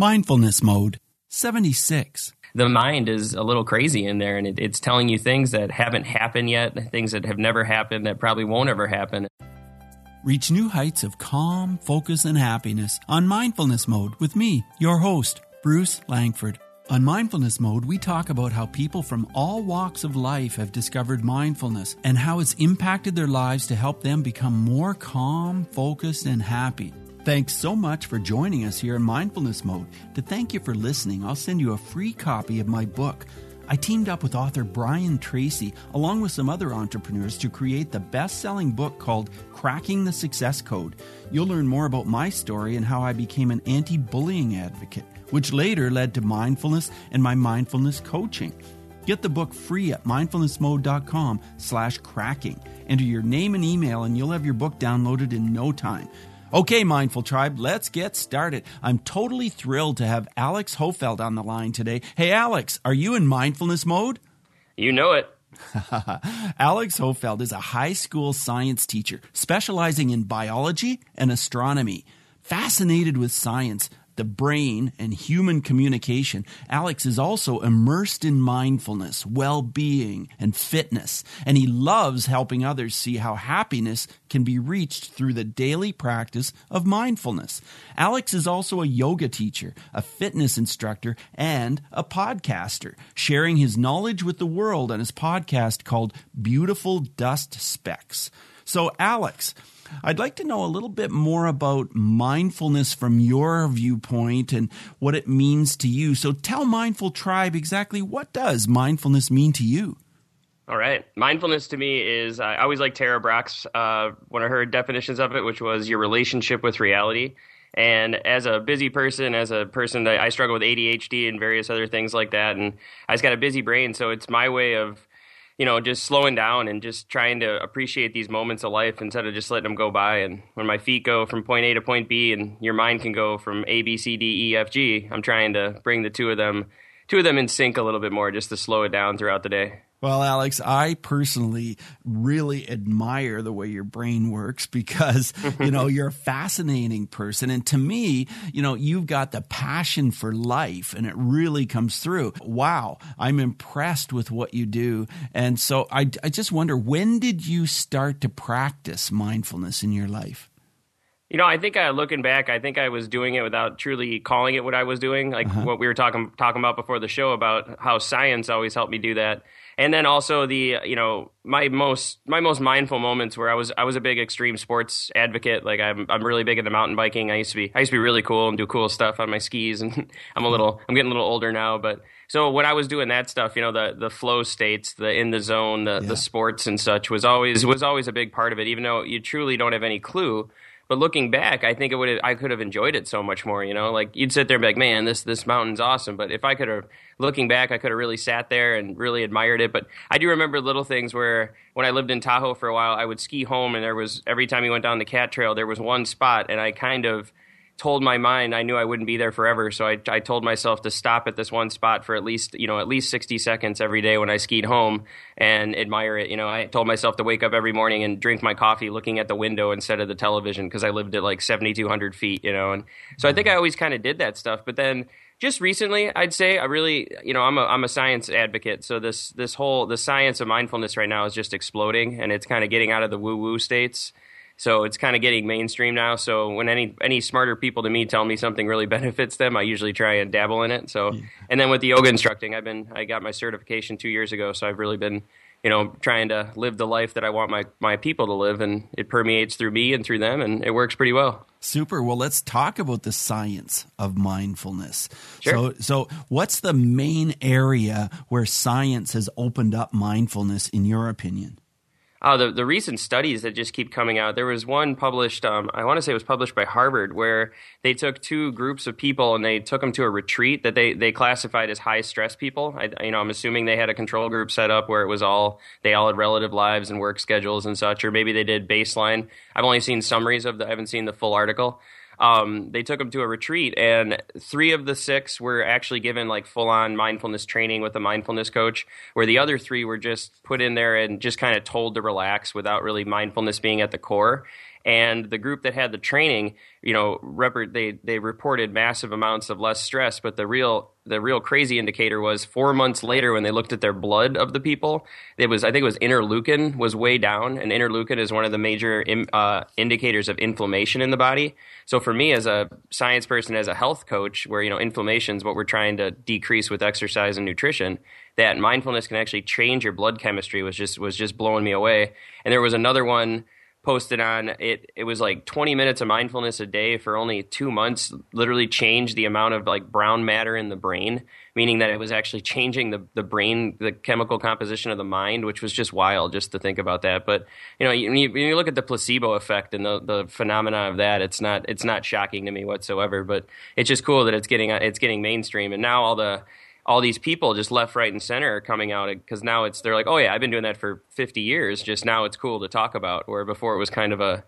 Mindfulness Mode 76. The mind is a little crazy in there and it, it's telling you things that haven't happened yet, things that have never happened, that probably won't ever happen. Reach new heights of calm, focus, and happiness on Mindfulness Mode with me, your host, Bruce Langford. On Mindfulness Mode, we talk about how people from all walks of life have discovered mindfulness and how it's impacted their lives to help them become more calm, focused, and happy. Thanks so much for joining us here in Mindfulness Mode. To thank you for listening, I'll send you a free copy of my book. I teamed up with author Brian Tracy, along with some other entrepreneurs, to create the best selling book called Cracking the Success Code. You'll learn more about my story and how I became an anti bullying advocate which later led to mindfulness and my mindfulness coaching. Get the book free at mindfulnessmode.com slash cracking. Enter your name and email and you'll have your book downloaded in no time. Okay, Mindful Tribe, let's get started. I'm totally thrilled to have Alex Hofeld on the line today. Hey, Alex, are you in mindfulness mode? You know it. Alex Hofeld is a high school science teacher specializing in biology and astronomy. Fascinated with science, the brain, and human communication, Alex is also immersed in mindfulness, well being, and fitness. And he loves helping others see how happiness can be reached through the daily practice of mindfulness. Alex is also a yoga teacher, a fitness instructor, and a podcaster, sharing his knowledge with the world on his podcast called Beautiful Dust Specks. So, Alex, I'd like to know a little bit more about mindfulness from your viewpoint and what it means to you. So tell Mindful Tribe exactly what does mindfulness mean to you? All right. Mindfulness to me is, I always like Tara Brach's, uh, when I heard definitions of it, which was your relationship with reality. And as a busy person, as a person that I struggle with ADHD and various other things like that, and I just got a busy brain, so it's my way of you know, just slowing down and just trying to appreciate these moments of life instead of just letting them go by. And when my feet go from point A to point B, and your mind can go from A, B, C, D, E, F, G, I'm trying to bring the two of them, two of them in sync a little bit more, just to slow it down throughout the day. Well, Alex, I personally really admire the way your brain works because, you know, you're a fascinating person. And to me, you know, you've got the passion for life and it really comes through. Wow. I'm impressed with what you do. And so I, I just wonder, when did you start to practice mindfulness in your life? You know, I think uh, looking back, I think I was doing it without truly calling it what I was doing, like uh-huh. what we were talking talking about before the show about how science always helped me do that and then also the you know my most my most mindful moments where I was I was a big extreme sports advocate. Like I'm I'm really big into mountain biking. I used to be I used to be really cool and do cool stuff on my skis. And I'm a little I'm getting a little older now, but so when I was doing that stuff, you know, the the flow states, the in the zone, the yeah. the sports and such was always was always a big part of it. Even though you truly don't have any clue but looking back, I think it would I could have enjoyed it so much more. You know, like you'd sit there and be like, "Man, this this mountain's awesome." But if I could have, looking back, I could have really sat there and really admired it. But I do remember little things where when I lived in Tahoe for a while, I would ski home, and there was every time you went down the cat trail, there was one spot, and I kind of told my mind I knew I wouldn't be there forever, so I, I told myself to stop at this one spot for at least you know at least sixty seconds every day when I skied home and admire it. You know, I told myself to wake up every morning and drink my coffee looking at the window instead of the television because I lived at like seventy two hundred feet. You know, and so I think I always kind of did that stuff. But then just recently, I'd say I really, you know, I'm a I'm a science advocate. So this this whole the science of mindfulness right now is just exploding, and it's kind of getting out of the woo woo states. So it's kind of getting mainstream now. So when any any smarter people to me tell me something really benefits them, I usually try and dabble in it. So and then with the yoga instructing, I've been I got my certification two years ago, so I've really been you know trying to live the life that I want my my people to live, and it permeates through me and through them, and it works pretty well. Super. Well, let's talk about the science of mindfulness. Sure. So, so what's the main area where science has opened up mindfulness, in your opinion? Oh, the the recent studies that just keep coming out. There was one published. Um, I want to say it was published by Harvard, where they took two groups of people and they took them to a retreat that they they classified as high stress people. I, you know, I'm assuming they had a control group set up where it was all they all had relative lives and work schedules and such, or maybe they did baseline. I've only seen summaries of the. I haven't seen the full article um, they took them to a retreat, and three of the six were actually given like full on mindfulness training with a mindfulness coach, where the other three were just put in there and just kind of told to relax without really mindfulness being at the core. And the group that had the training, you know, they they reported massive amounts of less stress. But the real the real crazy indicator was four months later when they looked at their blood of the people. It was I think it was interleukin was way down, and interleukin is one of the major uh, indicators of inflammation in the body. So for me as a science person, as a health coach, where you know inflammation is what we're trying to decrease with exercise and nutrition, that mindfulness can actually change your blood chemistry was just was just blowing me away. And there was another one posted on it. It was like 20 minutes of mindfulness a day for only 2 months literally changed the amount of like brown matter in the brain meaning that it was actually changing the the brain the chemical composition of the mind which was just wild just to think about that. But you know when you, when you look at the placebo effect and the the phenomena of that it's not it's not shocking to me whatsoever. But it's just cool that it's getting it's getting mainstream. And now all the all these people just left, right, and center are coming out because now it's they're like, oh yeah, I've been doing that for 50 years. Just now it's cool to talk about. Where before it was kind of a,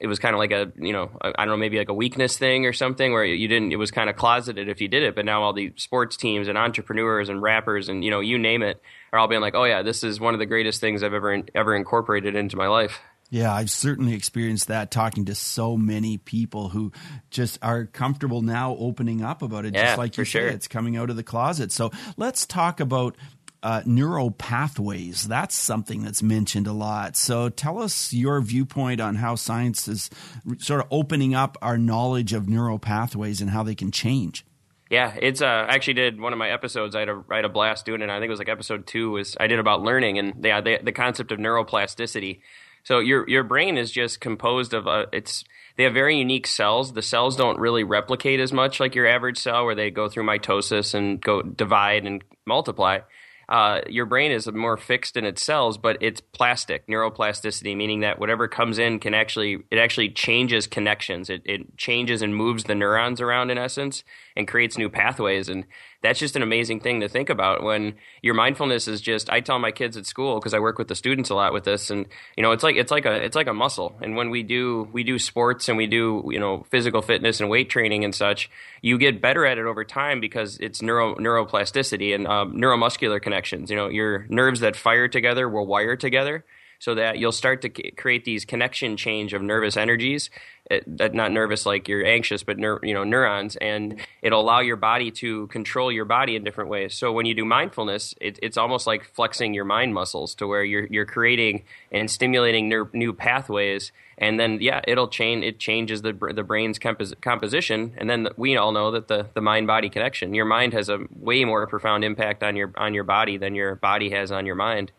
it was kind of like a you know I don't know maybe like a weakness thing or something where you didn't. It was kind of closeted if you did it. But now all the sports teams and entrepreneurs and rappers and you know you name it are all being like, oh yeah, this is one of the greatest things I've ever ever incorporated into my life. Yeah, I've certainly experienced that talking to so many people who just are comfortable now opening up about it, yeah, just like you sure. say, it's coming out of the closet. So let's talk about uh, neural pathways. That's something that's mentioned a lot. So tell us your viewpoint on how science is sort of opening up our knowledge of neural pathways and how they can change. Yeah, it's uh, I actually did one of my episodes. I had a, I had a blast doing it. I think it was like episode two was I did about learning and the the, the concept of neuroplasticity so your your brain is just composed of uh, it's they have very unique cells. The cells don't really replicate as much like your average cell, where they go through mitosis and go divide and multiply. Uh, your brain is more fixed in its cells, but it's plastic, neuroplasticity, meaning that whatever comes in can actually it actually changes connections. It, it changes and moves the neurons around in essence and creates new pathways. And that's just an amazing thing to think about when your mindfulness is just I tell my kids at school because I work with the students a lot with this and you know it's like it's like a it's like a muscle. And when we do we do sports and we do you know physical fitness and weight training and such you get better at it over time because it's neuro neuroplasticity and um, neuromuscular connections. You know your nerves that fire together will wire together so that you'll start to create these connection change of nervous energies eh, it, not nervous like you're anxious but neur, you know neurons and it'll allow your body to control your body in different ways. So when you do mindfulness it, it's almost like flexing your mind muscles to where you're you're creating and stimulating ner- new pathways and then yeah it'll change it changes the the brain's compos- composition and then the, we all know that the the mind body connection. Your mind has a way more profound impact on your on your body than your body has on your mind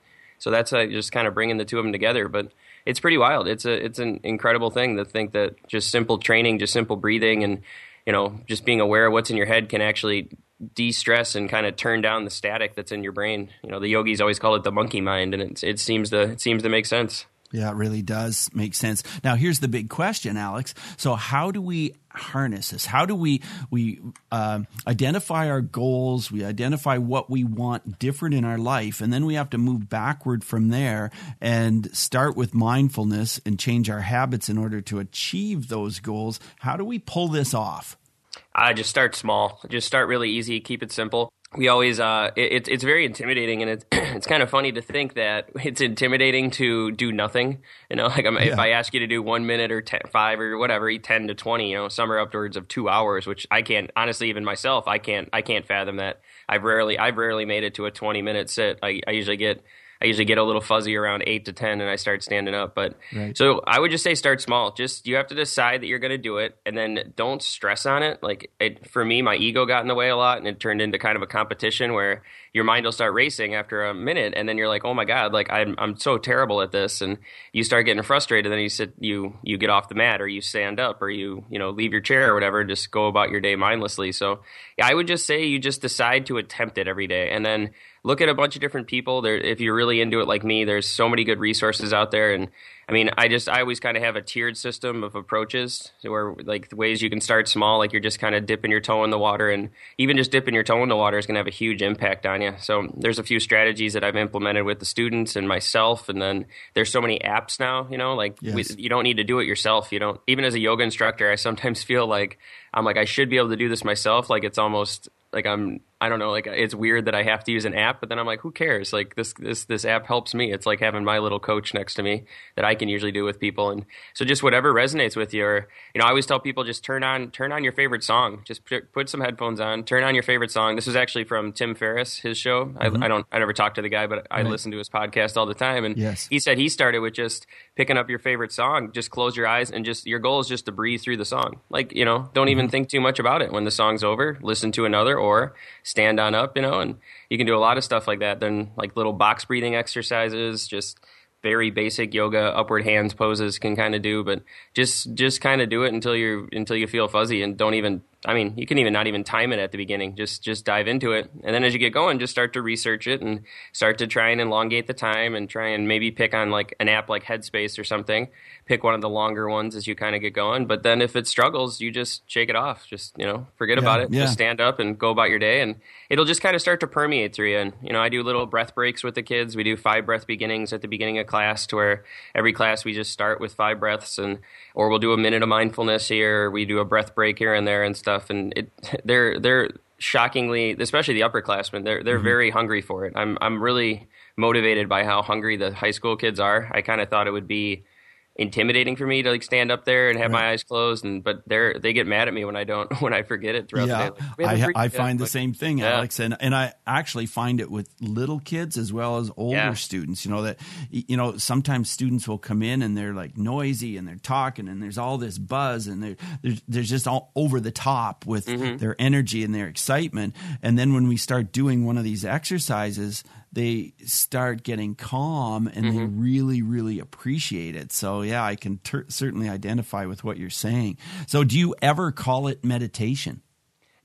so that's uh, just kind of bringing the two of them together. But it's pretty wild. It's a it's an incredible thing to think that just simple training, just simple breathing, and you know just being aware of what's in your head can actually de-stress and kind of turn down the static that's in your brain. You know, the yogis always call it the monkey mind, and it, it seems to it seems to make sense. Yeah, it really does make sense. Now, here's the big question, Alex. So, how do we harness this? How do we we uh, identify our goals? We identify what we want different in our life, and then we have to move backward from there and start with mindfulness and change our habits in order to achieve those goals. How do we pull this off? I just start small. Just start really easy. Keep it simple we always uh, it, it's very intimidating and it's it's kind of funny to think that it's intimidating to do nothing you know? Like yeah. if i ask you to do one minute or ten, five or whatever 10 to 20 you know some are upwards of two hours which i can't honestly even myself i can't i can't fathom that. I've rarely i've rarely made it to a 20 minute sit. I, I usually get I usually get a little fuzzy around eight to ten, and I start standing up. But right. so I would just say start small. Just you have to decide that you're going to do it, and then don't stress on it. Like it, for me, my ego got in the way a lot, and it turned into kind of a competition where your mind will start racing after a minute, and then you're like, oh my god, like I'm I'm so terrible at this, and you start getting frustrated. And then you sit you you get off the mat, or you stand up, or you you know leave your chair or whatever, and just go about your day mindlessly. So yeah, I would just say you just decide to attempt it every day, and then look at a bunch of different people. There, if you're really into it like me, there's so many good resources out there. And I mean, I just I always kind of have a tiered system of approaches where like the ways you can start small, like you're just kind of dipping your toe in the water, and even just dipping your toe in the water is going to have a huge impact on you. So there's a few strategies that I've implemented with the students and myself, and then there's so many apps now. You know, like yes. we, you don't need to do it yourself. You don't even as a yoga instructor, I sometimes feel like I'm like I should be able to do this myself. Like it's almost like I'm I don't know, like it's weird that I have to use an app, but then I'm like, who cares? Like this this this app helps me. It's like having my little coach next to me that I can usually do with people, and so just whatever resonates with you. Or you know, I always tell people just turn on turn on your favorite song. Just put, put some headphones on, turn on your favorite song. This was actually from Tim Ferriss, his show. Mm-hmm. I, I, don't I never talked to the guy, but I right. listen to his podcast all the time, and yes. he said he started with just picking up your favorite song. Just close your eyes and just your goal is just to breathe through the song. Like you know, don't even mm-hmm. think too much about it. When the song's over, listen to another or stand on up. You know, and you can do a lot of stuff like that. Then like little box breathing exercises, just very basic yoga upward hands poses can kind of do, but just just kind of do it until you until you feel fuzzy and don't even I mean, you can even not even time it at the beginning. Just just dive into it, and then as you get going, just start to research it and start to try and elongate the time and try and maybe pick on like an app like Headspace or something. Pick one of the longer ones as you kind of get going. But then if it struggles, you just shake it off. Just you know, forget yeah, about it. Yeah. Just stand up and go about your day, and it'll just kind of start to permeate through you. And you know, I do little breath breaks with the kids. We do five breath beginnings at the beginning of class, to where every class we just start with five breaths, and or we'll do a minute of mindfulness here. we do a breath break here and there and stuff stuff, and it they're they're shockingly, especially the upperclassmen, they're they're mm-hmm. very hungry for it. I'm I'm really motivated by how hungry the high school kids are. I kind of thought it would be intimidating for me to like stand up there and have right. my eyes closed and but they're they get mad at me when I don't when I forget it throughout yeah, the day. Like, I, I find the same thing, yeah. Alex, and and I actually find it with little kids as well as older yeah. students. You know that you know sometimes students will come in and they're like noisy and they're talking and there's all this buzz and they're they're, they're just all over the top with mm-hmm. their energy and their excitement. And then when we start doing one of these exercises, they start getting calm and mm-hmm. they really really appreciate it so yeah i can ter- certainly identify with what you're saying so do you ever call it meditation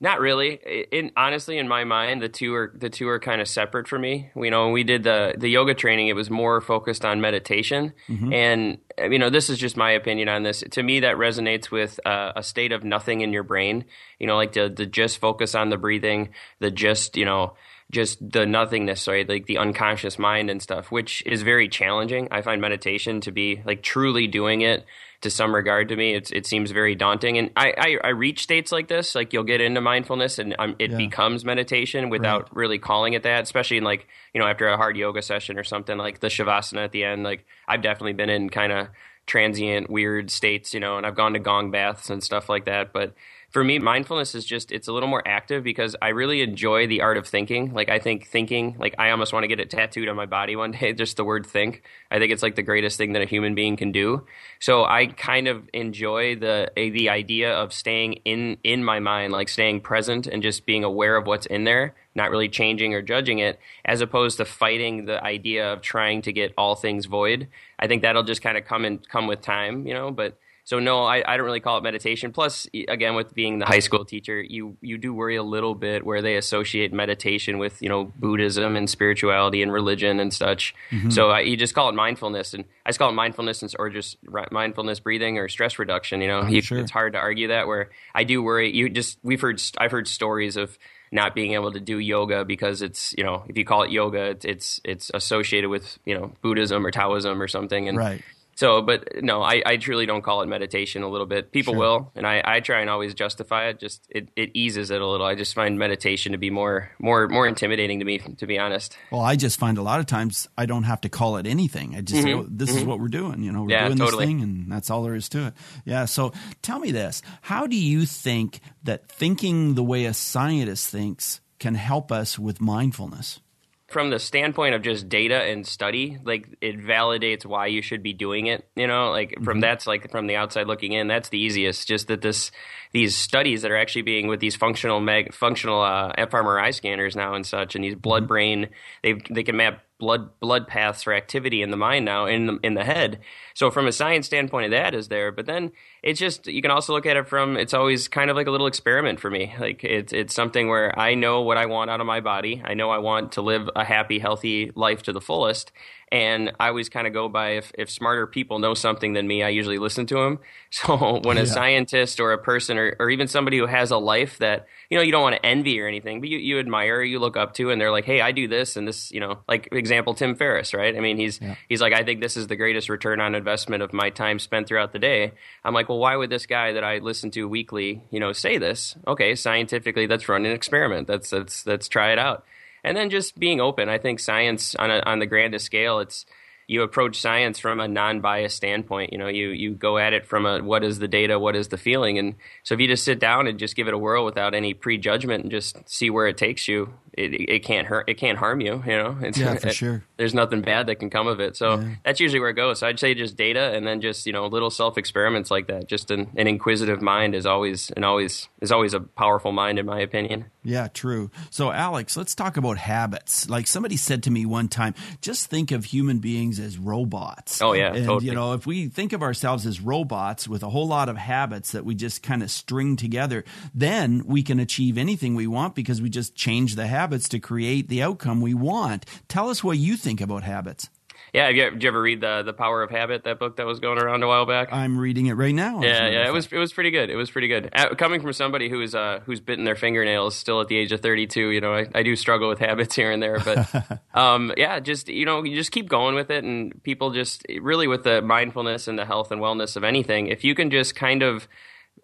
not really. In honestly, in my mind, the two are the two are kind of separate for me. You know, when we did the the yoga training, it was more focused on meditation, mm-hmm. and you know, this is just my opinion on this. To me, that resonates with uh, a state of nothing in your brain. You know, like the the just focus on the breathing, the just you know just the nothingness, right? Like the unconscious mind and stuff, which is very challenging. I find meditation to be like truly doing it to some regard to me. It's, it seems very daunting. And I, I, I, reach states like this, like you'll get into mindfulness and um, it yeah. becomes meditation without right. really calling it that, especially in like, you know, after a hard yoga session or something like the Shavasana at the end. Like I've definitely been in kind of transient, weird states, you know, and I've gone to gong baths and stuff like that. But for me, mindfulness is just it's a little more active because I really enjoy the art of thinking. Like I think thinking, like I almost want to get it tattooed on my body one day, just the word think. I think it's like the greatest thing that a human being can do. So I kind of enjoy the the idea of staying in in my mind, like staying present and just being aware of what's in there, not really changing or judging it, as opposed to fighting the idea of trying to get all things void. I think that'll just kind of come and come with time, you know, but so no, I, I don't really call it meditation. Plus, again, with being the high school teacher, you you do worry a little bit where they associate meditation with you know Buddhism and spirituality and religion and such. Mm-hmm. So I, you just call it mindfulness, and I just call it mindfulness or just mindfulness breathing or stress reduction. You know, you, sure. it's hard to argue that. Where I do worry, you just we've heard I've heard stories of not being able to do yoga because it's you know if you call it yoga it's it's, it's associated with you know Buddhism or Taoism or something and right. So, but no, I, I truly don't call it meditation a little bit. People sure. will, and I, I try and always justify it. Just it, it eases it a little. I just find meditation to be more more more intimidating to me, to be honest. Well, I just find a lot of times I don't have to call it anything. I just mm-hmm. say, oh, this mm-hmm. is what we're doing. You know, we're yeah, doing totally. this thing, and that's all there is to it. Yeah. So, tell me this: How do you think that thinking the way a scientist thinks can help us with mindfulness? From the standpoint of just data and study, like it validates why you should be doing it. You know, like from mm-hmm. that's like from the outside looking in, that's the easiest. Just that this these studies that are actually being with these functional mag functional uh, fMRI scanners now and such, and these blood mm-hmm. brain they they can map blood blood paths for activity in the mind now in the, in the head. So from a science standpoint that is there, but then it's just you can also look at it from it's always kind of like a little experiment for me. Like it's it's something where I know what I want out of my body. I know I want to live a happy, healthy life to the fullest, And I always kind of go by if, if smarter people know something than me, I usually listen to them. So when a yeah. scientist or a person or, or even somebody who has a life that, you know, you don't want to envy or anything, but you, you admire, you look up to, and they're like, hey, I do this and this, you know, like example, Tim Ferriss, right? I mean, he's, yeah. he's like, I think this is the greatest return on investment of my time spent throughout the day. I'm like, well, why would this guy that I listen to weekly, you know, say this? Okay, scientifically, let's run an experiment. That's, let's, let's try it out and then just being open. I think science on a, on the grandest scale, it's you approach science from a non-biased standpoint. You know, you you go at it from a what is the data, what is the feeling, and so if you just sit down and just give it a whirl without any prejudgment and just see where it takes you, it, it can't hurt, it can't harm you. You know, it's, yeah, for it, sure. There's nothing bad that can come of it. So yeah. that's usually where it goes. So I'd say just data, and then just you know little self experiments like that. Just an, an inquisitive mind is always and always is always a powerful mind, in my opinion. Yeah, true. So Alex, let's talk about habits. Like somebody said to me one time, just think of human beings as robots. Oh yeah, and totally. you know, if we think of ourselves as robots with a whole lot of habits that we just kind of string together, then we can achieve anything we want because we just change the habits to create the outcome we want. Tell us what you think about habits. Yeah, have you, did you ever read the the Power of Habit? That book that was going around a while back. I'm reading it right now. Yeah, yeah, it was it was pretty good. It was pretty good. Uh, coming from somebody who's uh, who's bitten their fingernails still at the age of 32, you know, I, I do struggle with habits here and there, but um, yeah, just you know, you just keep going with it, and people just really with the mindfulness and the health and wellness of anything, if you can just kind of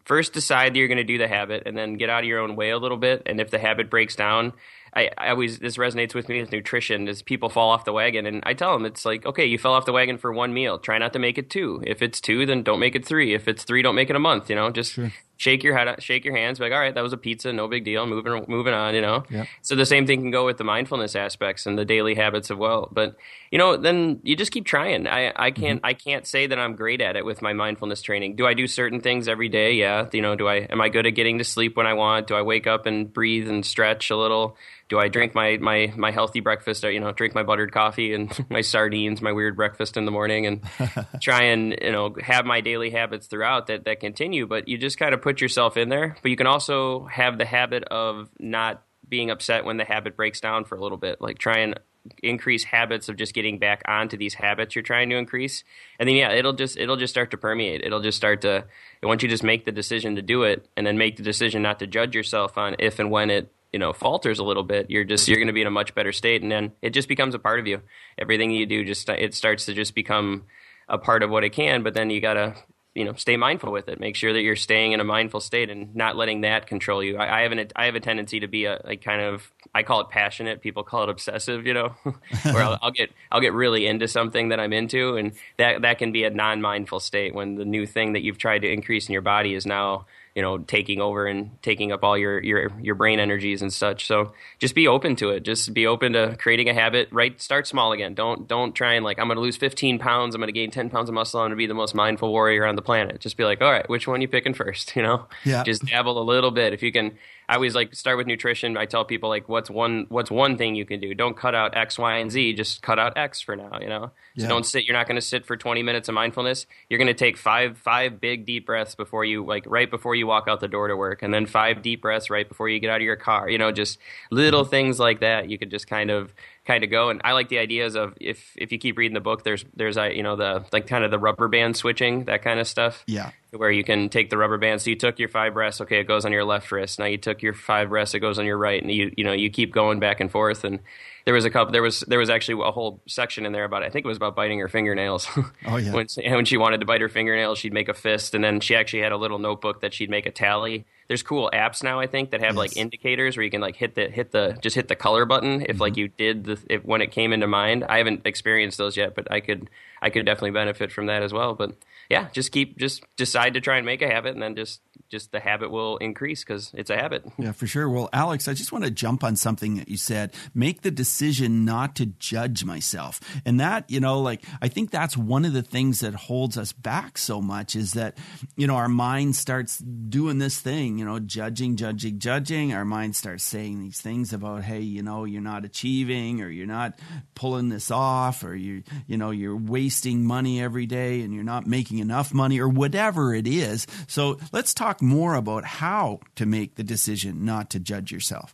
first decide that you're going to do the habit and then get out of your own way a little bit and if the habit breaks down I, I always this resonates with me with nutrition is people fall off the wagon and I tell them it's like okay you fell off the wagon for one meal try not to make it two if it's two then don't make it three if it's three don't make it a month you know just sure shake your head, shake your hands, be like, all right, that was a pizza, no big deal, moving, moving on, you know. Yeah. So the same thing can go with the mindfulness aspects and the daily habits of well. But you know, then you just keep trying. I, I can't, mm-hmm. I can't say that I'm great at it with my mindfulness training. Do I do certain things every day? Yeah. You know, do I, am I good at getting to sleep when I want? Do I wake up and breathe and stretch a little? Do I drink my, my, my healthy breakfast? Or, you know, drink my buttered coffee and my sardines, my weird breakfast in the morning, and try and you know have my daily habits throughout that that continue. But you just kind of put yourself in there, but you can also have the habit of not being upset when the habit breaks down for a little bit. Like try and increase habits of just getting back onto these habits you're trying to increase. And then yeah, it'll just it'll just start to permeate. It'll just start to once you just make the decision to do it and then make the decision not to judge yourself on if and when it you know falters a little bit you're just you're going to be in a much better state and then it just becomes a part of you. Everything you do just it starts to just become a part of what it can but then you got to you know stay mindful with it. Make sure that you're staying in a mindful state and not letting that control you. I, I have an i have a tendency to be a, a, kind of i call it passionate people call it obsessive you know where I'll, I'll, get i'll get really into something that i'm into and that that can be a non-mindful state when the new thing that you've tried to increase in your body is now you know taking over and taking up all your your your brain energies and such. So just be open to it. Just be open to creating a habit. Right start small again. Don't don't try and like i'm going to lose 15 pounds i'm going to gain 10 pounds of muscle i'm going to be the most mindful warrior on the planet. Just be like all right which one you picking first? You know? Yeah. Just dabble a little bit. If you can I always like start with nutrition. I tell people like, what's one what's one thing you can do? Don't cut out X, Y, and Z. Just cut out X for now. You know, so yeah. don't sit. You're not going to sit for 20 minutes of mindfulness. You're going to take five five big deep breaths before you like right before you walk out the door to work, and then five deep breaths right before you get out of your car. You know, just little things like that. You could just kind of kind of go. And I like the ideas of if if you keep reading the book, there's there's a you know the like kind of the rubber band switching that kind of stuff. Yeah, where you can take the rubber band. So you took your five breaths, okay, it goes on your left wrist. Now you took your five breaths, it goes on your right, and you you know you keep going back and forth. And there was a couple. There was there was actually a whole section in there about. I think it was about biting her fingernails. Oh yeah. when, when she wanted to bite her fingernails, she'd make a fist, and then she actually had a little notebook that she'd make a tally. There's cool apps now, I think, that have yes. like indicators where you can like hit the hit the just hit the color button if mm-hmm. like you did the if, when it came into mind. I haven't experienced those yet, but I could I could definitely benefit from that as well. But yeah, just keep just decide to try and make a habit, and then just just the habit will increase because it's a habit. Yeah, for sure. Well, Alex, I just want to jump on something that you said. Make the decision not to judge myself, and that you know, like I think that's one of the things that holds us back so much is that you know our mind starts doing this thing, you know, judging, judging, judging. Our mind starts saying these things about, hey, you know, you're not achieving, or you're not pulling this off, or you you know, you're wasting money every day, and you're not making enough money or whatever it is. So let's talk more about how to make the decision not to judge yourself.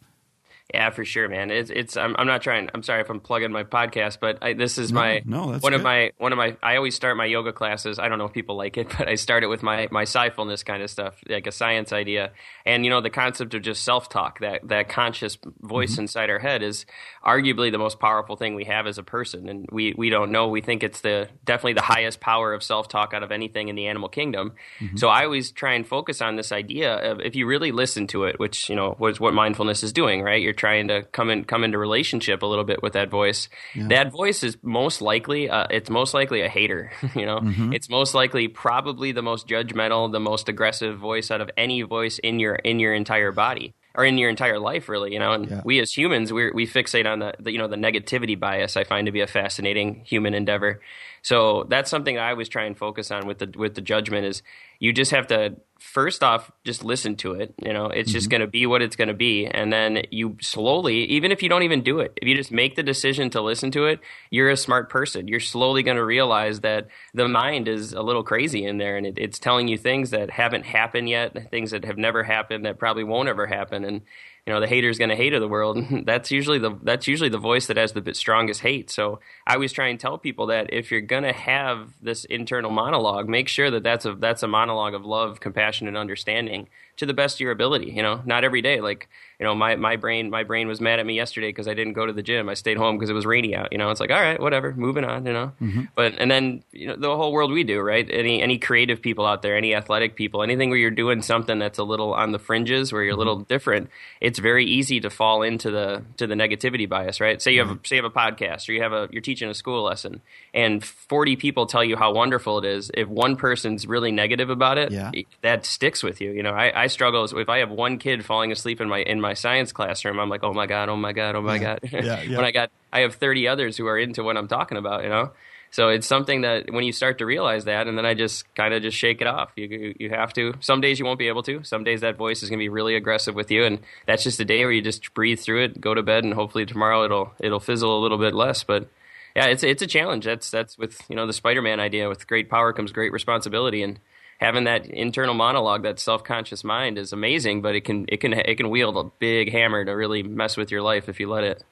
Yeah, for sure, man. It's it's. I'm, I'm not trying. I'm sorry if I'm plugging my podcast, but I, this is No, my no, that's one good. of my one of my. I always start my yoga classes. I don't know if people like it, but I start it with my my mindfulness kind of stuff, like a science idea, and you know the concept of just self talk. That that conscious voice Mm-hmm. inside our head is arguably the most powerful thing we have as a person, and we we don't know. We think it's the definitely the highest power of self talk out of anything in the animal kingdom. Mm-hmm. So I always try and focus on this idea of if you really listen to it, which you know was what mindfulness is doing, right? You're trying to come in come into relationship a little bit with that voice. That voice is most likely uh, it's most likely a hater. You know, Mm-hmm. it's most likely probably the most judgmental, the most aggressive voice out of any voice in your in your entire body or in your entire life, really. You know, and Yeah. we as humans we we fixate on the, the you know the negativity bias. I find to be a fascinating human endeavor. So that's something I always try and focus on with the with the judgment is you just have to first off just listen to it. You know, it's just mm-hmm. going to be what it's going to be, and then you slowly, even if you don't even do it, if you just make the decision to listen to it, you're a smart person. You're slowly going to realize that the mind is a little crazy in there, and it, it's telling you things that haven't happened yet, things that have never happened, that probably won't ever happen, and you know the hater's going to hate of the world. that's usually the that's usually the voice that has the strongest hate. So I always try and tell people that if you're going to have this internal monologue, make sure that that's a that's a monologue of love, compassion, and understanding to the best of your ability. You know, not every day. Like you know, my my brain my brain was mad at me yesterday because I didn't go to the gym. I stayed home because it was rainy out. You know, it's like all right, whatever, moving on. You know, mm-hmm. but and then you know the whole world we do right. Any any creative people out there, any athletic people, anything where you're doing something that's a little on the fringes, where you're a little mm-hmm. different. It's very easy to fall into the to the negativity bias, right? Say you have a, mm-hmm. say you have a podcast or you have a you're teaching a school lesson, and 40 people tell you how wonderful it is. If one person's really negative about it, Yeah. that sticks with you. You know, I, I struggle if I have one kid falling asleep in my in my science classroom. I'm like, oh my god, oh my god, oh my god. Yeah, yeah. when I got, I have 30 others who are into what I'm talking about. You know, so it's something that when you start to realize that, and then I just kind of just shake it off. You, you you have to. Some days you won't be able to. Some days that voice is going to be really aggressive with you, and that's just a day where you just breathe through it, go to bed, and hopefully tomorrow it'll it'll fizzle a little bit less. But yeah, it's it's a challenge. That's that's with you know the Spider-Man idea. With great power comes great responsibility, and having that internal monologue, that self-conscious mind, is amazing. But it can it can it can wield a big hammer to really mess with your life if you let it.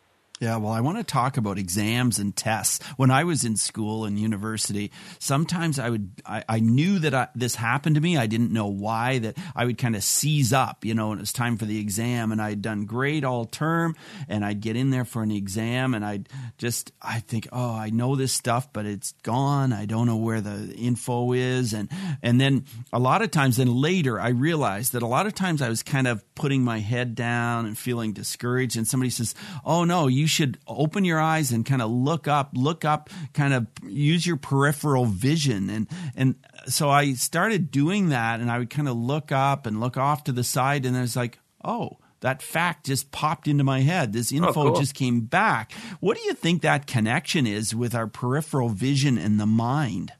Yeah, well, I want to talk about exams and tests. When I was in school and university, sometimes I would, I, I knew that I, this happened to me. I didn't know why, that I would kind of seize up, you know, and it was time for the exam and I'd done great all term and I'd get in there for an exam and I'd just, I think, oh, I know this stuff, but it's gone. I don't know where the info is. And, and then a lot of times, then later I realized that a lot of times I was kind of putting my head down and feeling discouraged. And somebody says, oh no, you should open your eyes and kind of look up, look up, kind of use your peripheral vision. And, and so I started doing that and I would kind of look up and look off to the side and I was like, oh, that fact just popped into my head. This oh, info cool. just came back. What do you think that connection is with our peripheral vision and the mind?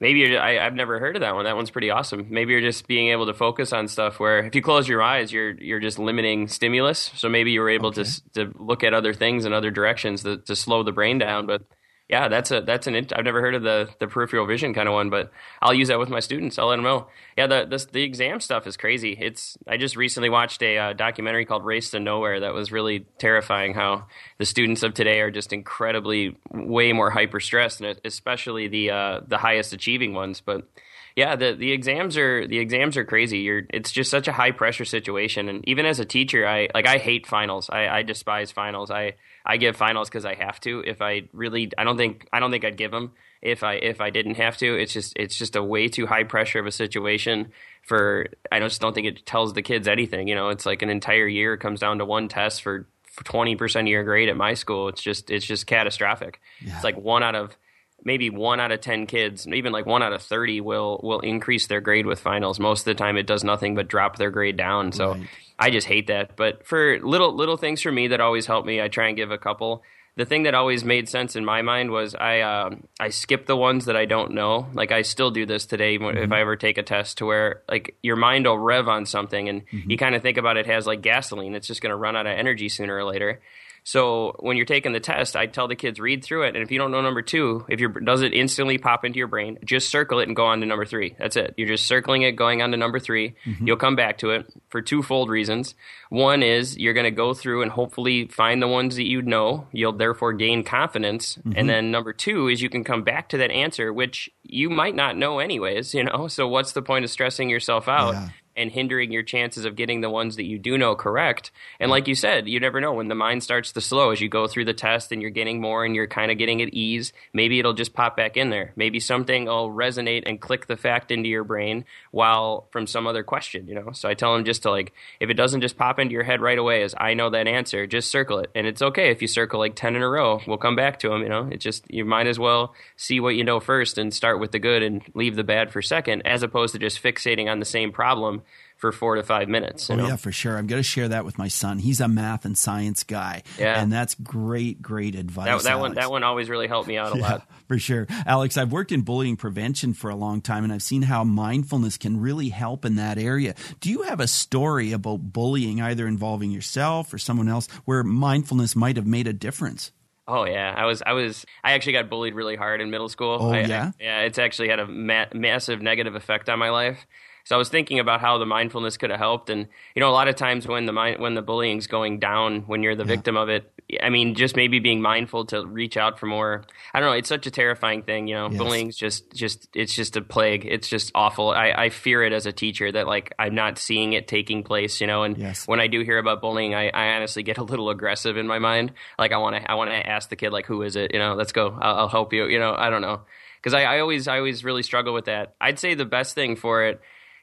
Maybe you're, I, I've never heard of that one. That one's pretty awesome. Maybe you're just being able to focus on stuff where if you close your eyes, you're you're just limiting stimulus. So maybe you were able to to look at other things in other directions to, to slow the brain down. But yeah, that's a that's an int- I've never heard of the the peripheral vision kind of one, but I'll use that with my students. I'll let them know. Yeah, the the, the exam stuff is crazy. It's I just recently watched a uh, documentary called Race to Nowhere that was really terrifying. How the students of today are just incredibly way more hyper stressed, and especially the uh, the highest achieving ones. But yeah, the the exams are the exams are crazy. You're it's just such a high pressure situation, and even as a teacher, I like I hate finals. I, I despise finals. I I give finals because I have to. If I really, I don't think I don't think I'd give them if I if I didn't have to. It's just it's just a way too high pressure of a situation for. I just don't think it tells the kids anything. You know, it's like an entire year comes down to one test for twenty percent of your grade at my school. It's just it's just catastrophic. It's like one out of maybe one out of 10 kids even like one out of 30 will will increase their grade with finals most of the time it does nothing but drop their grade down so Right. i just hate that but for little little things for me that always help me i try and give a couple the thing that always made sense in my mind was I um, I skip the ones that I don't know. Like I still do this today when- if I ever take a test to where like your mind will rev on something and you kind of think about it as like gasoline. It's just going to run out of energy sooner or later. So when you're taking the test, I tell the kids read through it, and if you don't know number two, if your does it instantly pop into your brain, just circle it and go on to number three. That's it. You're just circling it, going on to number 3 you You'll come back to it for twofold reasons. One is you're going to go through and hopefully find the ones that you know. You'll therefore gain confidence, mm-hmm. and then number two is you can come back to that answer, which you might not know anyways. You know, so what's the point of stressing yourself out? Yeah and hindering your chances of getting the ones that you do know correct. And like you said, you never know when the mind starts to slow as you go through the test and you're getting more and you're kind of getting at ease. Maybe it'll just pop back in there. Maybe something will resonate and click the fact into your brain while from some other question, you know? So I tell them just to like, if it doesn't just pop into your head right away as I know that answer, just circle it. And it's okay if you circle like 10 in a row. We'll come back to them, you know? It just, you might as well see what you know first and start with the good and leave the bad for second as opposed to just fixating on the same problem for four to five minutes. oh know? yeah, for sure. I'm going to share that with my son. He's a math and science guy. Yeah. and that's great, great advice. That, that one, that one always really helped me out a Yeah, lot. for sure. Alex, I've worked in bullying prevention for a long time and I've seen how mindfulness can really help in that area. Do you have a story about bullying, either involving yourself or someone else, where mindfulness might have made a difference? Oh yeah, I was I was I actually got bullied really hard in middle school. Oh, I, yeah? I- yeah. It's actually had a ma- massive negative effect on my life. So I was thinking about how the mindfulness could have helped, and you know, a lot of times when the mind, when the bullying's going down, when you're the victim of it, I mean, just maybe being mindful to reach out for more. I don't know. It's such a terrifying thing, you know. Yes. Bullying's just just it's just a plague. It's just awful. I, I fear it as a teacher that like I'm not seeing it taking place, you know. And Yes. when I do hear about bullying, I, I honestly get a little aggressive in my mind. Like I want to I want to ask the kid like, who is it? You know, let's go. I'll, I'll help you. You know, I don't know because I, I always I always really struggle with that. I'd say the best thing for it,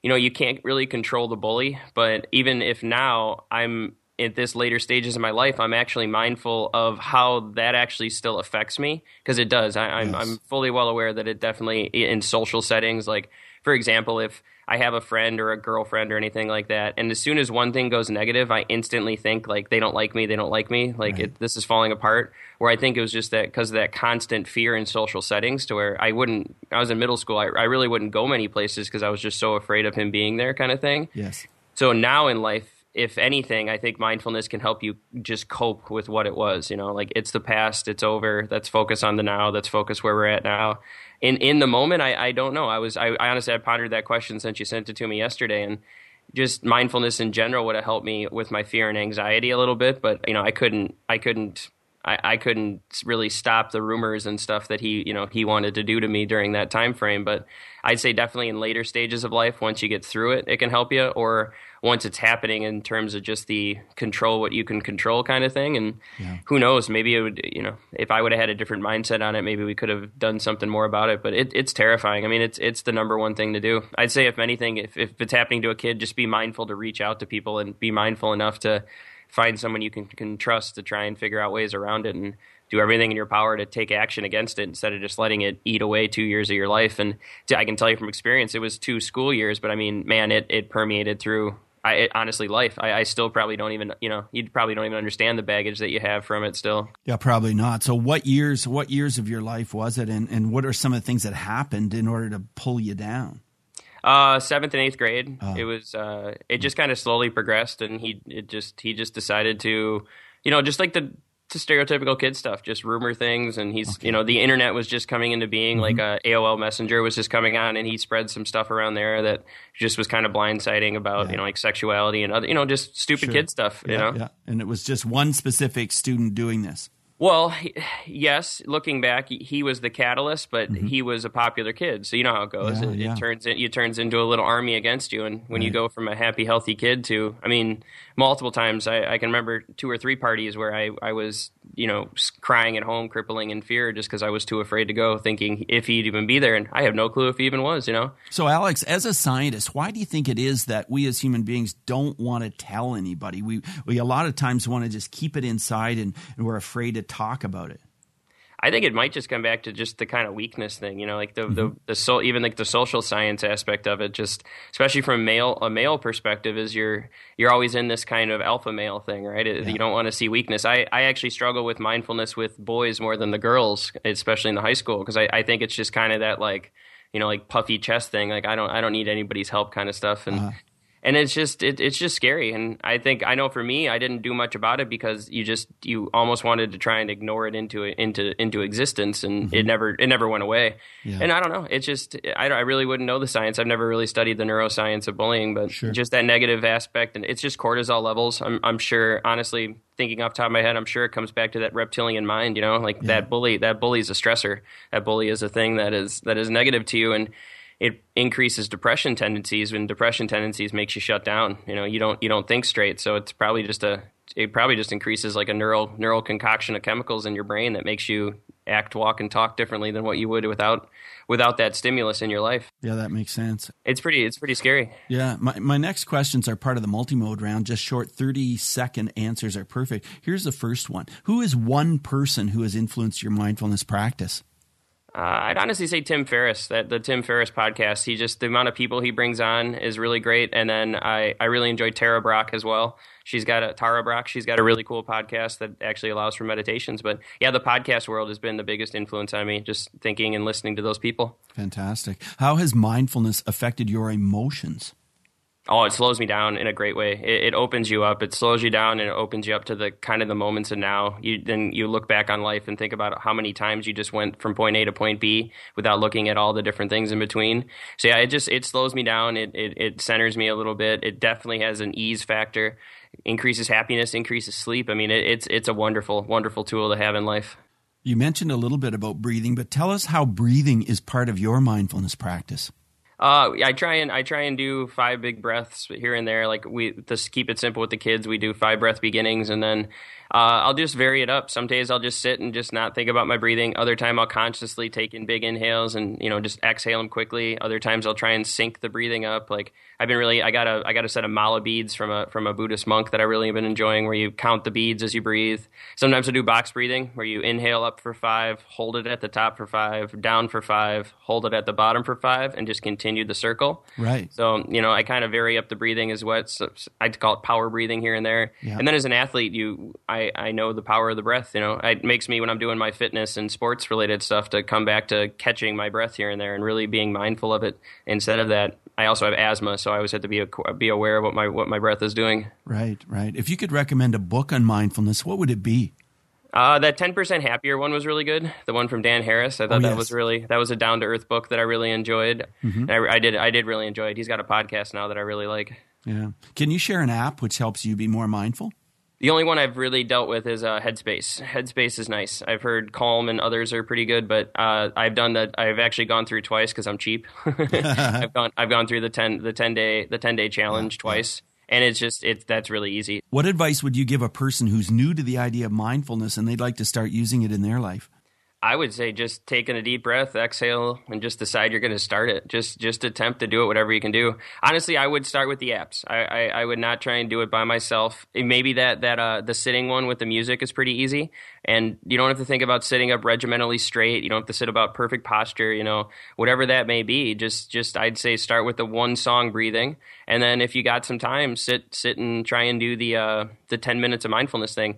you know, you can't really control the bully, but even if now I'm at this later stages of my life, I'm actually mindful of how that actually still affects me because it does. I, I'm Yes. I'm fully well aware that it definitely in social settings, like for example, if I have a friend or a girlfriend or anything like that, and as soon as one thing goes negative, I instantly think like they don't like me, they don't like me, like Right. it, this is falling apart. Where I think it was just that because of that constant fear in social settings, to where I wouldn't. I was in middle school, I, I really wouldn't go many places because I was just so afraid of him being there, kind of thing. Yes. So now in life, if anything, I think mindfulness can help you just cope with what it was. You know, like it's the past, it's over. Let's focus on the now. Let's focus where we're at now. In in the moment, I, I don't know. I was I, I honestly I pondered that question since you sent it to me yesterday, and just mindfulness in general would have helped me with my fear and anxiety a little bit. But you know, I couldn't I couldn't. I, I couldn't really stop the rumors and stuff that he, you know, he wanted to do to me during that time frame. But I'd say definitely in later stages of life, once you get through it, it can help you. Or once it's happening in terms of just the control what you can control kind of thing. And who knows, maybe it would, you know, if I would have had a different mindset on it, maybe we could have done something more about it. But it, it's terrifying. I mean, it's it's the number one thing to do. I'd say if anything, if, if it's happening to a kid, just be mindful to reach out to people and be mindful enough to find someone you can, can trust to try and figure out ways around it and do everything in your power to take action against it instead of just letting it eat away two years of your life. And I can tell you from experience, it was two school years, but I mean, man, it, it permeated through. I, it, honestly, life. I, I still probably don't even, you know, you probably don't even understand the baggage that you have from it still. Yeah, probably not. So what years what years of your life was it and, and what are some of the things that happened in order to pull you down? Uh, seventh and eighth grade. It was. Uh, it just kind of slowly progressed, and he it just he just decided to, you know, just like the, the stereotypical kid stuff, just rumor things, and he's you know the internet was just coming into being, like uh, AOL Messenger was just coming on, and he spread some stuff around there that just was kind of blindsiding about you know like sexuality and other you know just stupid Sure. kid stuff, you know. yeah. And it was just one specific student doing this. Well, he- yes. Looking back, he- he was the catalyst, but he was a popular kid, so you know how it goes. Mm-hmm. Yeah, it, yeah. it turns it, it turns into a little army against you, and when you go from a happy, healthy kid to, I mean, multiple times I, I can remember two or three parties where I I was you know crying at home, crippling in fear, just because I was too afraid to go, thinking if he'd even be there, and I have no clue if he even was, you know. So Alex, as a scientist, why do you think it is that we as human beings don't want to tell anybody? We we a lot of times want to just keep it inside and, and we're afraid to talk about it. I think it might just come back to just the kind of weakness thing, you know, like the Mm-hmm. the the so even like the social science aspect of it. Just especially from a male a male perspective, is you're you're always in this kind of alpha male thing, right? It, You don't want to see weakness. I I actually struggle with mindfulness with boys more than the girls, especially in the high school, because I I think it's just kind of that like you know like puffy chest thing. Like I don't I don't need anybody's help kind of stuff and. And it's just it, it's just scary and i think i know for me i didn't do much about it because you just you almost wanted to try and ignore it into into into existence and mm-hmm. it never it never went away yeah. and i don't know it's just I, I really wouldn't know the science i've never really studied the neuroscience of bullying but sure. just that negative aspect and it's just cortisol levels i'm, I'm sure honestly thinking off top of my head i'm sure it comes back to that reptilian mind you know like yeah. that bully that bully is a stressor that bully is a thing that is that is negative to you and it increases depression tendencies and depression tendencies makes you shut down. You know you don't you don't think straight. So it's probably just a it probably just increases like a neural neural concoction of chemicals in your brain that makes you act walk and talk differently than what you would without without that stimulus in your life. Yeah that makes sense. It's pretty it's pretty scary. Yeah my, my next questions are part of the multi-mode round. Just short 30 second answers are perfect. Here's the first one. Who is one person who has influenced your mindfulness practice uh, I'd honestly say Tim Ferriss, that the Tim Ferriss podcast. He just the amount of people he brings on is really great, and then I I really enjoy Tara Brach as well. She's got a Tara Brach. She's got a really cool podcast that actually allows for meditations. But yeah, the podcast world has been the biggest influence on me. Just thinking and listening to those people. Fantastic. How has mindfulness affected your emotions? Oh, it slows me down in a great way. It, it, opens you up. It slows you down and it opens you up to the kind of the moments of now. You then you look back on life and think about how many times you just went from point A to point B without looking at all the different things in between. So yeah, it just it slows me down. It it, it centers me a little bit. It definitely has an ease factor, increases happiness, increases sleep. I mean, it, it's it's a wonderful wonderful tool to have in life. You mentioned a little bit about breathing, but tell us how breathing is part of your mindfulness practice. Uh, I try and I try and do five big breaths here and there. Like we just keep it simple with the kids. We do five breath beginnings, and then uh, I'll just vary it up. Some days I'll just sit and just not think about my breathing. Other time I'll consciously take in big inhales and you know just exhale them quickly. Other times I'll try and sync the breathing up. Like I've been really I got a I got a set of mala beads from a from a Buddhist monk that I really have been enjoying, where you count the beads as you breathe. Sometimes I do box breathing, where you inhale up for five, hold it at the top for five, down for five, hold it at the bottom for five, and just continue the circle. Right. So you know I kind of vary up the breathing as what so I call it power breathing here and there. Yeah. And then as an athlete, you I I know the power of the breath. You know it makes me when I'm doing my fitness and sports related stuff to come back to catching my breath here and there and really being mindful of it instead of that I also have asthma, so I always have to be a, be aware of what my what my breath is doing. Right, right. If you could recommend a book on mindfulness, what would it be? Uh, that ten percent happier one was really good. The one from Dan Harris, I thought oh, yes. that was really that was a down to earth book that I really enjoyed. Mm-hmm. I, I, did I did really enjoy it. He's got a podcast now that I really like. Yeah. Can you share an app which helps you be more mindful? The only one I've really dealt with is uh, Headspace. Headspace is nice. I've heard Calm and others are pretty good, but uh, I've done that. I've actually gone through twice because I'm cheap. I've gone I've gone through the ten the ten day the ten day challenge yeah, twice, and it's just it's that's really easy. What advice would you give a person who's new to the idea of mindfulness and they'd like to start using it in their life? I would say just taking a deep breath, exhale, and just decide you're going to start it. Just just attempt to do it, whatever you can do. Honestly, I would start with the apps. I, I, I would not try and do it by myself. Maybe that that uh, the sitting one with the music is pretty easy, and you don't have to think about sitting up regimentally straight. You don't have to sit about perfect posture. You know, whatever that may be. Just just I'd say start with the one song breathing, and then if you got some time, sit sit and try and do the uh, the ten minutes of mindfulness thing.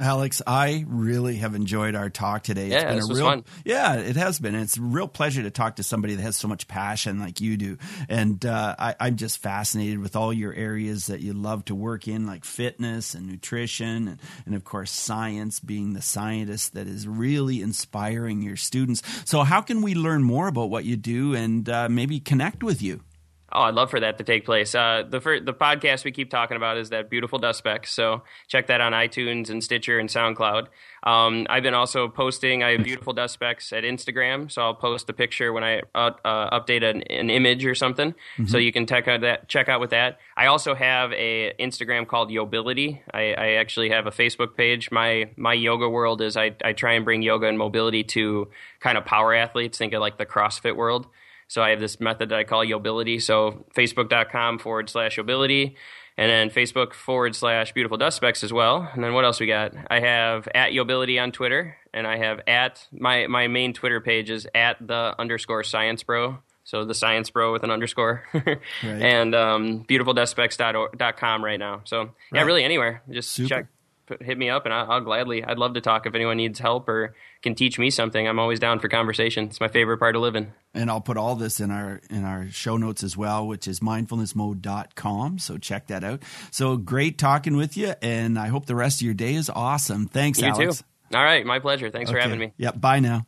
Alex, I really have enjoyed our talk today. It's yeah, been a real, fun. Yeah, it has been. It's a real pleasure to talk to somebody that has so much passion like you do. And uh, I, I'm just fascinated with all your areas that you love to work in, like fitness and nutrition, and, and of course, science, being the scientist that is really inspiring your students. So, how can we learn more about what you do and uh, maybe connect with you? Oh, I'd love for that to take place. Uh, the first, the podcast we keep talking about is that beautiful dust specs. So check that on iTunes and Stitcher and SoundCloud. Um, I've been also posting. I have beautiful dust specs at Instagram, so I'll post a picture when I uh, uh, update an, an, image or something. Mm-hmm. So you can check out that. Check out with that. I also have a Instagram called Yobility. I, I actually have a Facebook page. My my yoga world is I I try and bring yoga and mobility to kind of power athletes. Think of like the CrossFit world. So I have this method that I call Yobility. So facebook.com forward slash Yobility. And then Facebook forward slash beautiful dust specs as well. And then what else we got? I have at Yobility on Twitter, and I have at my my main Twitter page is at the underscore science bro. So the science bro with an underscore, right. and um, beautifuldustspecs.com right now. So yeah, right. really anywhere. Just Super. check hit me up, and I'll, I'll gladly. I'd love to talk if anyone needs help or can teach me something. I'm always down for conversation. It's my favorite part of living. And I'll put all this in our in our show notes as well, which is mindfulnessmode.com. So check that out. So great talking with you, and I hope the rest of your day is awesome. Thanks, you Alex. Too. All right, my pleasure. Thanks okay. for having me. Yep. Bye now.